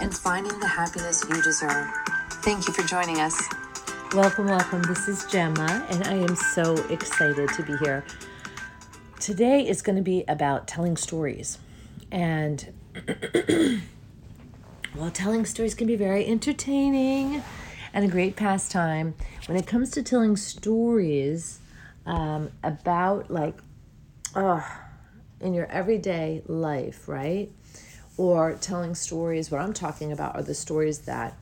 and finding the happiness you deserve. Thank you for joining us. Welcome, welcome. This is Gemma, and I am so excited to be here. Today is going to be about telling stories. And while telling stories can be very entertaining and a great pastime, when it comes to telling stories um, about, like, oh, in your everyday life, right? Or telling stories, what I'm talking about are the stories that,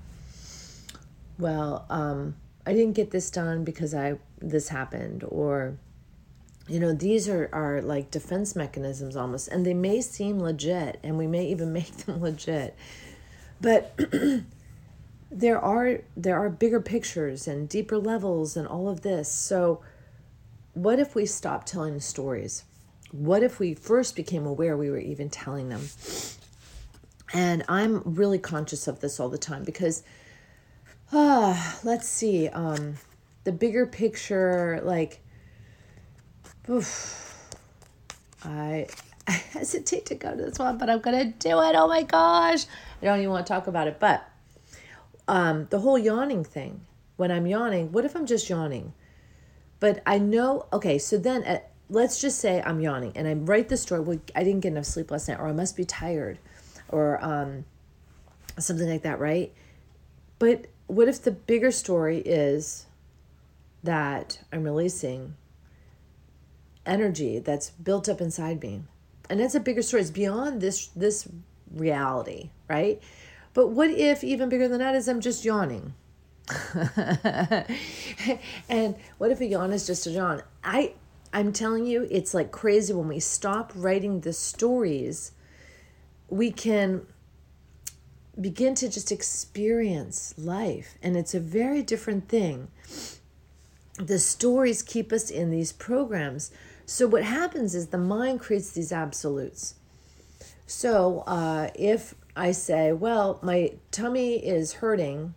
well, um, I didn't get this done because I this happened, or you know these are are like defense mechanisms almost and they may seem legit and we may even make them legit but there are there are bigger pictures and deeper levels and all of this. So what if we stopped telling stories? What if we first became aware we were even telling them and i'm really conscious of this all the time because ah uh, let's see um the bigger picture like oof, I, I hesitate to go to this one but i'm gonna do it. Oh my gosh. I don't even want to talk about it but um the whole yawning thing. When i'm yawning what if i'm just yawning? But i know okay so then at, uh, let's just say i'm yawning and i write the story. Well i didn't get enough sleep last night or i must be tired or um something like that right but what if the bigger story is that I'm releasing energy that's built up inside me? And that's a bigger story. It's beyond this this reality, right? But what if even bigger than that is I'm just yawning? and what if a yawn is just a yawn? I I'm telling you, it's like crazy when we stop writing the stories, we can begin to just experience life. And it's a very different thing. The stories keep us in these programs. So, what happens is the mind creates these absolutes. So, uh, if I say, well, my tummy is hurting,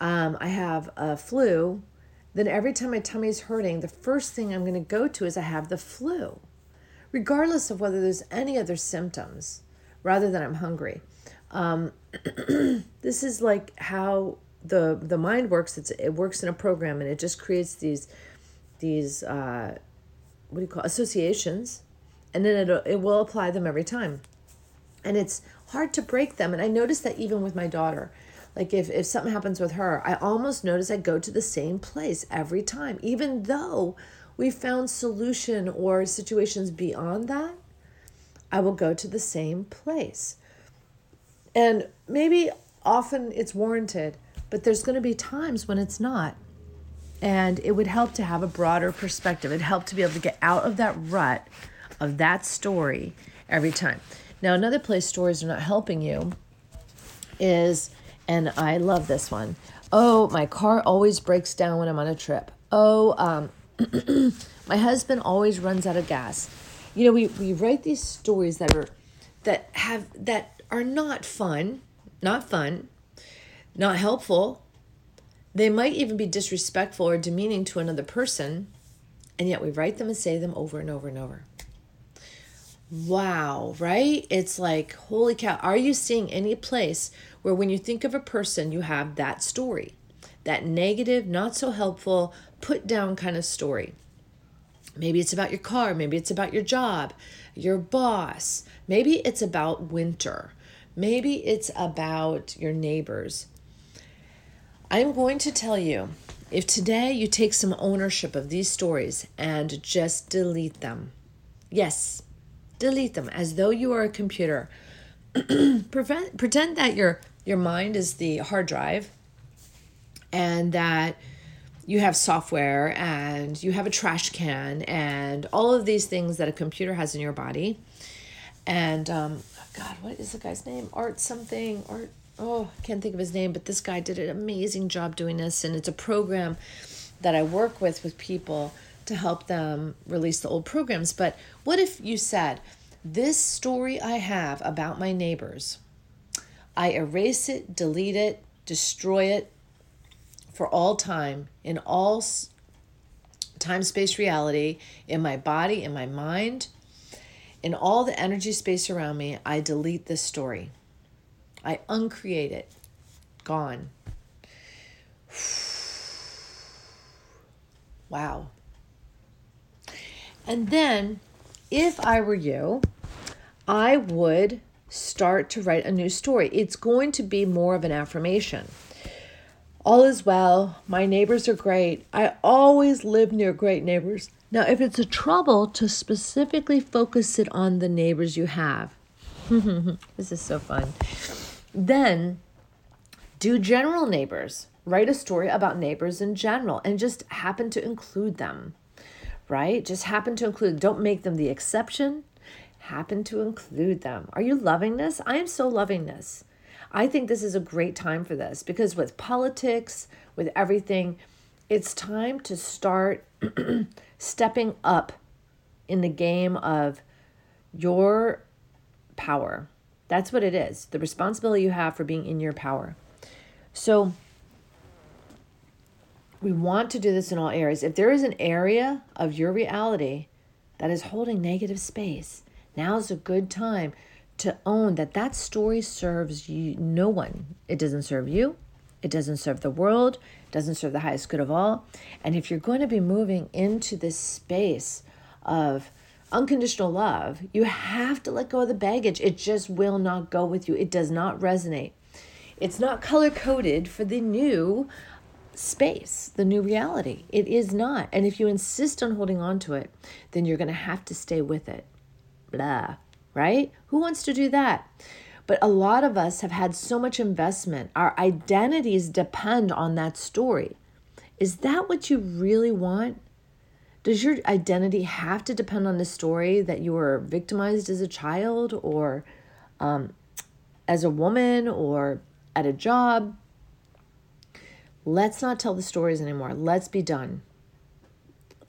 um, I have a flu, then every time my tummy is hurting, the first thing I'm going to go to is I have the flu, regardless of whether there's any other symptoms, rather than I'm hungry. Um, this is like how the the mind works. It's it works in a program, and it just creates these these uh, what do you call it? associations, and then it it will apply them every time, and it's hard to break them. And I noticed that even with my daughter. Like if, if something happens with her, I almost notice I go to the same place every time, even though we found solution or situations beyond that, I will go to the same place. And maybe often it's warranted, but there's going to be times when it's not. And it would help to have a broader perspective. It'd help to be able to get out of that rut of that story every time. Now, another place stories are not helping you is, and I love this one. Oh, my car always breaks down when I'm on a trip. Oh, um, my husband always runs out of gas. You know, we, we write these stories that are that have that are not fun, not fun, not helpful. They might even be disrespectful or demeaning to another person, and yet we write them and say them over and over and over. Wow, right? It's like, holy cow, are you seeing any place where when you think of a person, you have that story, that negative, not so helpful, put down kind of story? Maybe it's about your car, maybe it's about your job, your boss, maybe it's about winter. Maybe it's about your neighbors. I'm going to tell you if today you take some ownership of these stories and just delete them. Yes, delete them as though you are a computer. Prevent, pretend that your your mind is the hard drive and that you have software and you have a trash can and all of these things that a computer has in your body and um, God, what is the guy's name? Art something. Art. oh, I can't think of his name, but this guy did an amazing job doing this. And it's a program that I work with with people to help them release the old programs. But what if you said, This story I have about my neighbors, I erase it, delete it, destroy it for all time, in all time space reality, in my body, in my mind, in all the energy space around me, I delete this story. I uncreate it. Gone. Wow. And then, if I were you, I would start to write a new story. It's going to be more of an affirmation. All is well. My neighbors are great. I always live near great neighbors. Now, if it's a trouble to specifically focus it on the neighbors you have, this is so fun, then do general neighbors. Write a story about neighbors in general and just happen to include them, right? Just happen to include, don't make them the exception, happen to include them. Are you loving this? I am so loving this. I think this is a great time for this because with politics, with everything, it's time to start stepping up in the game of your power. That's what it is the responsibility you have for being in your power. So, we want to do this in all areas. If there is an area of your reality that is holding negative space, now is a good time to own that that story serves you no one. It doesn't serve you. It doesn't serve the world. It doesn't serve the highest good of all. And if you're going to be moving into this space of unconditional love, you have to let go of the baggage. It just will not go with you. It does not resonate. It's not color coded for the new space, the new reality. It is not. And if you insist on holding on to it, then you're going to have to stay with it. Blah, right? Who wants to do that? But a lot of us have had so much investment. Our identities depend on that story. Is that what you really want? Does your identity have to depend on the story that you were victimized as a child or um, as a woman or at a job? Let's not tell the stories anymore. Let's be done.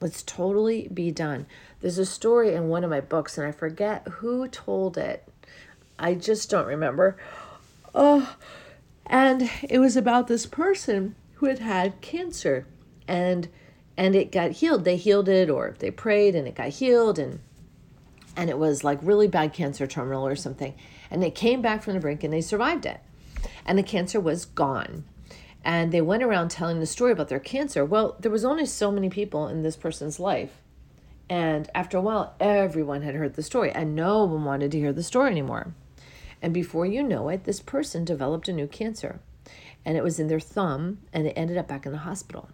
Let's totally be done. There's a story in one of my books, and I forget who told it. I just don't remember. Oh, and it was about this person who had had cancer, and and it got healed. They healed it, or they prayed, and it got healed, and and it was like really bad cancer terminal or something. And they came back from the brink, and they survived it, and the cancer was gone and they went around telling the story about their cancer. Well, there was only so many people in this person's life. And after a while, everyone had heard the story, and no one wanted to hear the story anymore. And before you know it, this person developed a new cancer. And it was in their thumb, and they ended up back in the hospital.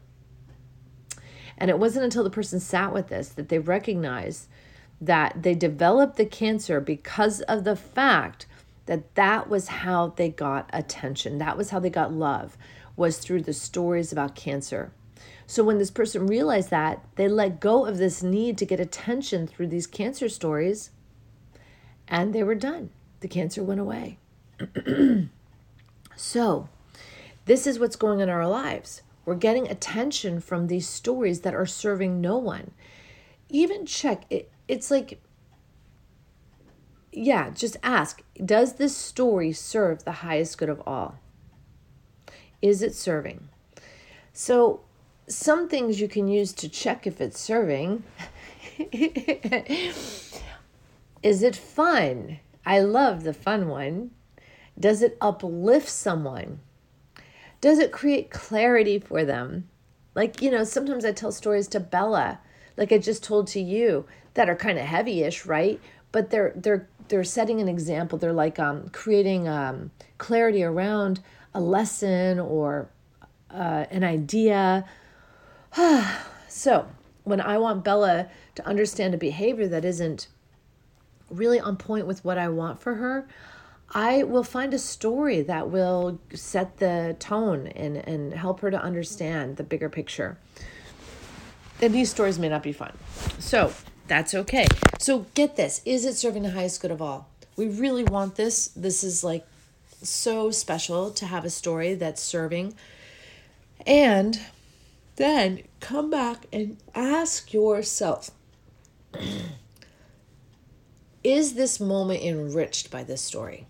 And it wasn't until the person sat with this that they recognized that they developed the cancer because of the fact that that was how they got attention. That was how they got love was through the stories about cancer. So when this person realized that, they let go of this need to get attention through these cancer stories and they were done. The cancer went away. so, this is what's going on in our lives. We're getting attention from these stories that are serving no one. Even check it, it's like yeah, just ask, does this story serve the highest good of all? Is it serving? So, some things you can use to check if it's serving. Is it fun? I love the fun one. Does it uplift someone? Does it create clarity for them? Like, you know, sometimes I tell stories to Bella, like I just told to you, that are kind of heavy-ish, right? But they're they're they're setting an example. They're like um, creating um, clarity around a lesson or uh, an idea. so, when I want Bella to understand a behavior that isn't really on point with what I want for her, I will find a story that will set the tone and, and help her to understand the bigger picture. And these stories may not be fun. So that's okay. So get this is it serving the highest good of all? We really want this. This is like so special to have a story that's serving. And then come back and ask yourself Is this moment enriched by this story?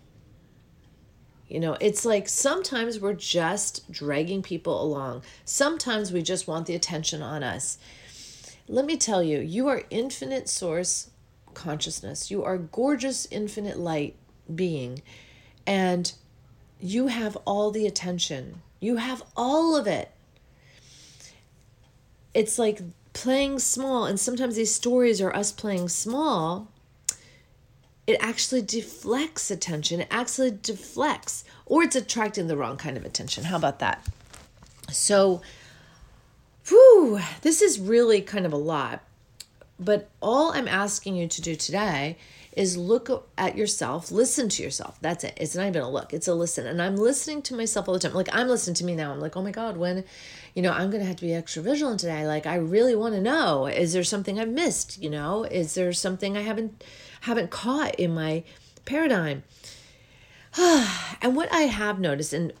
You know, it's like sometimes we're just dragging people along. Sometimes we just want the attention on us. Let me tell you, you are infinite source consciousness. You are gorgeous, infinite light being. And you have all the attention. You have all of it. It's like playing small, and sometimes these stories are us playing small it actually deflects attention. It actually deflects, or it's attracting the wrong kind of attention. How about that? So, whew, this is really kind of a lot. But all I'm asking you to do today is look at yourself, listen to yourself. That's it. It's not even a look, it's a listen. And I'm listening to myself all the time. Like I'm listening to me now. I'm like, oh my God, when, you know, I'm going to have to be extra vigilant today. Like, I really want to know is there something I've missed? You know, is there something I haven't haven't caught in my paradigm. and what I have noticed, and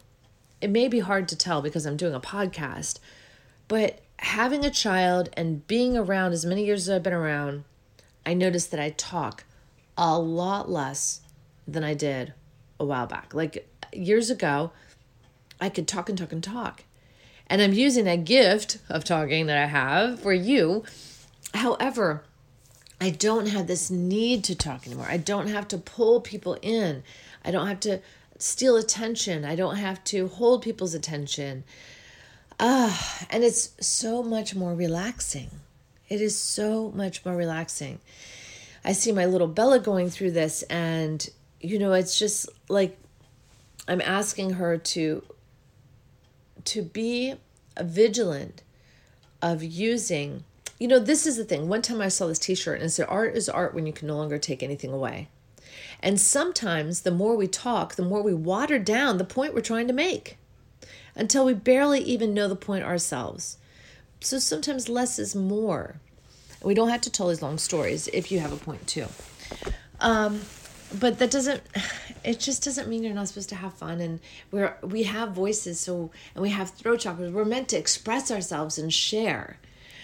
it may be hard to tell because I'm doing a podcast, but having a child and being around as many years as I've been around, I noticed that I talk a lot less than I did a while back. Like years ago, I could talk and talk and talk. And I'm using that gift of talking that I have for you. However, I don't have this need to talk anymore. I don't have to pull people in. I don't have to steal attention. I don't have to hold people's attention. Ah, and it's so much more relaxing. It is so much more relaxing. I see my little Bella going through this, and you know, it's just like I'm asking her to to be vigilant of using you know, this is the thing. One time I saw this t shirt and it said, Art is art when you can no longer take anything away. And sometimes the more we talk, the more we water down the point we're trying to make until we barely even know the point ourselves. So sometimes less is more. We don't have to tell these long stories if you have a point too. Um, but that doesn't it just doesn't mean you're not supposed to have fun and we're we have voices so and we have throat chakras we're meant to express ourselves and share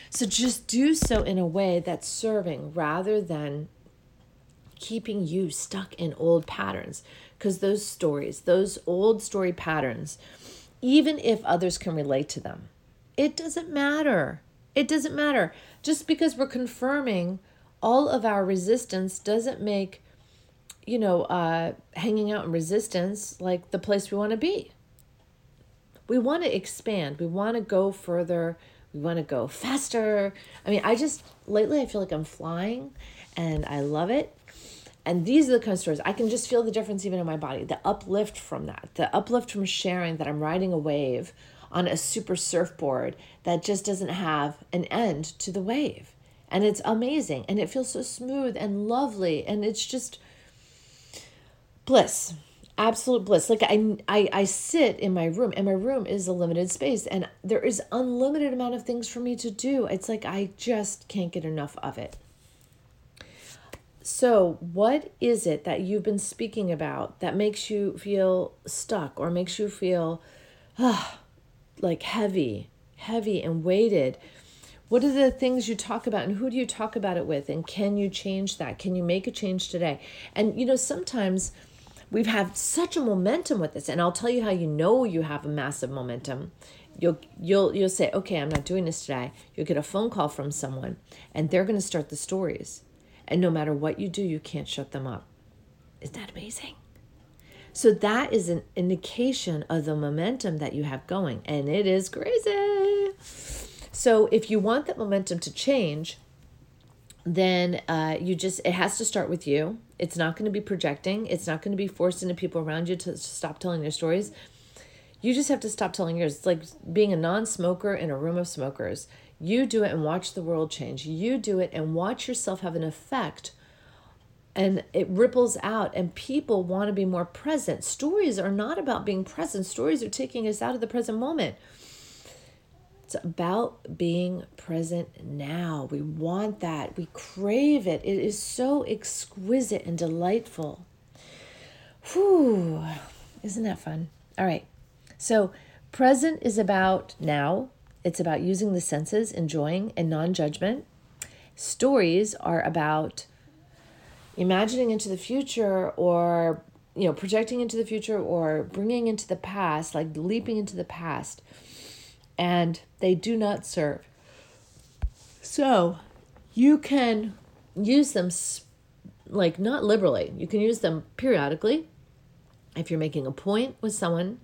so just do so in a way that's serving rather than keeping you stuck in old patterns. Because those stories, those old story patterns, even if others can relate to them, it doesn't matter. It doesn't matter. Just because we're confirming all of our resistance doesn't make, you know, uh, hanging out in resistance like the place we want to be. We want to expand, we want to go further we want to go faster. I mean, I just lately I feel like I'm flying and I love it. And these are the kind of stories. I can just feel the difference even in my body. The uplift from that, the uplift from sharing that I'm riding a wave on a super surfboard that just doesn't have an end to the wave. And it's amazing. And it feels so smooth and lovely. And it's just bliss. Absolute bliss. Like I, I i sit in my room and my room is a limited space and there is unlimited amount of things for me to do. It's like i just can't get enough of it so what is it that you've been speaking about that makes you feel stuck or makes you feel uh, like heavy heavy and weighted? What are the things you talk about and who do you talk about it with? And can you change that? Can you make a change today? And you know sometimes we've had such a momentum with this and i'll tell you how you know you have a massive momentum. You'll you'll you'll say okay i'm not doing this today. You'll get a phone call from someone and they're to start the stories and no matter what you do you can't shut them up. Isn't that amazing? So that is an indication of the momentum that you have going and it is crazy. So if you want that momentum to change then uh, you just it has to start with you. It's not going to be projecting. It's not going to be forced into people around you to, to stop telling their stories. You just have to stop telling yours. It's like being a non-smoker in a room of smokers you do it and watch the world change you do it and watch yourself have an effect and it ripples out and people want to be more present stories are not about being present stories are taking us out of the present moment it's about being present now. We want that. We crave it. It is so exquisite and delightful. Whew. Isn't that fun? All right. So, present is about now, it's about using the senses, enjoying, and non judgment. Stories are about imagining into the future or you know projecting into the future or bringing into the past like leaping into the past. And they do not serve. So you can use them like not liberally. You can use them periodically. If you're making a point with someone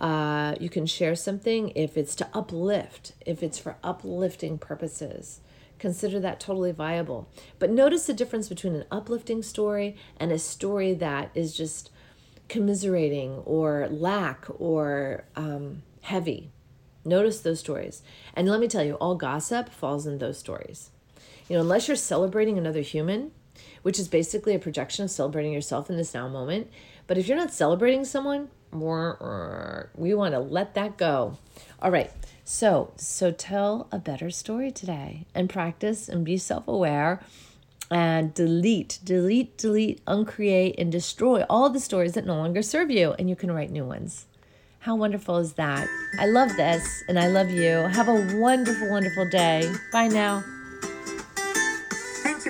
uh, you can share something if it's to uplift if it's for uplifting purposes. Consider that totally viable. But notice the difference between an uplifting story and a story that is just commiserating or lack or um, heavy. Notice those stories. And let me tell you all gossip falls in those stories. You know unless you're celebrating another human which is basically a projection of celebrating yourself in this now moment but if you're not celebrating someone, we want to let that go. All right. So, so tell a better story today and practice and be self-aware and delete, delete, delete, uncreate and destroy all the stories that no longer serve you and you can write new ones. How wonderful is that? I love this and I love you. Have a wonderful, wonderful day. Bye now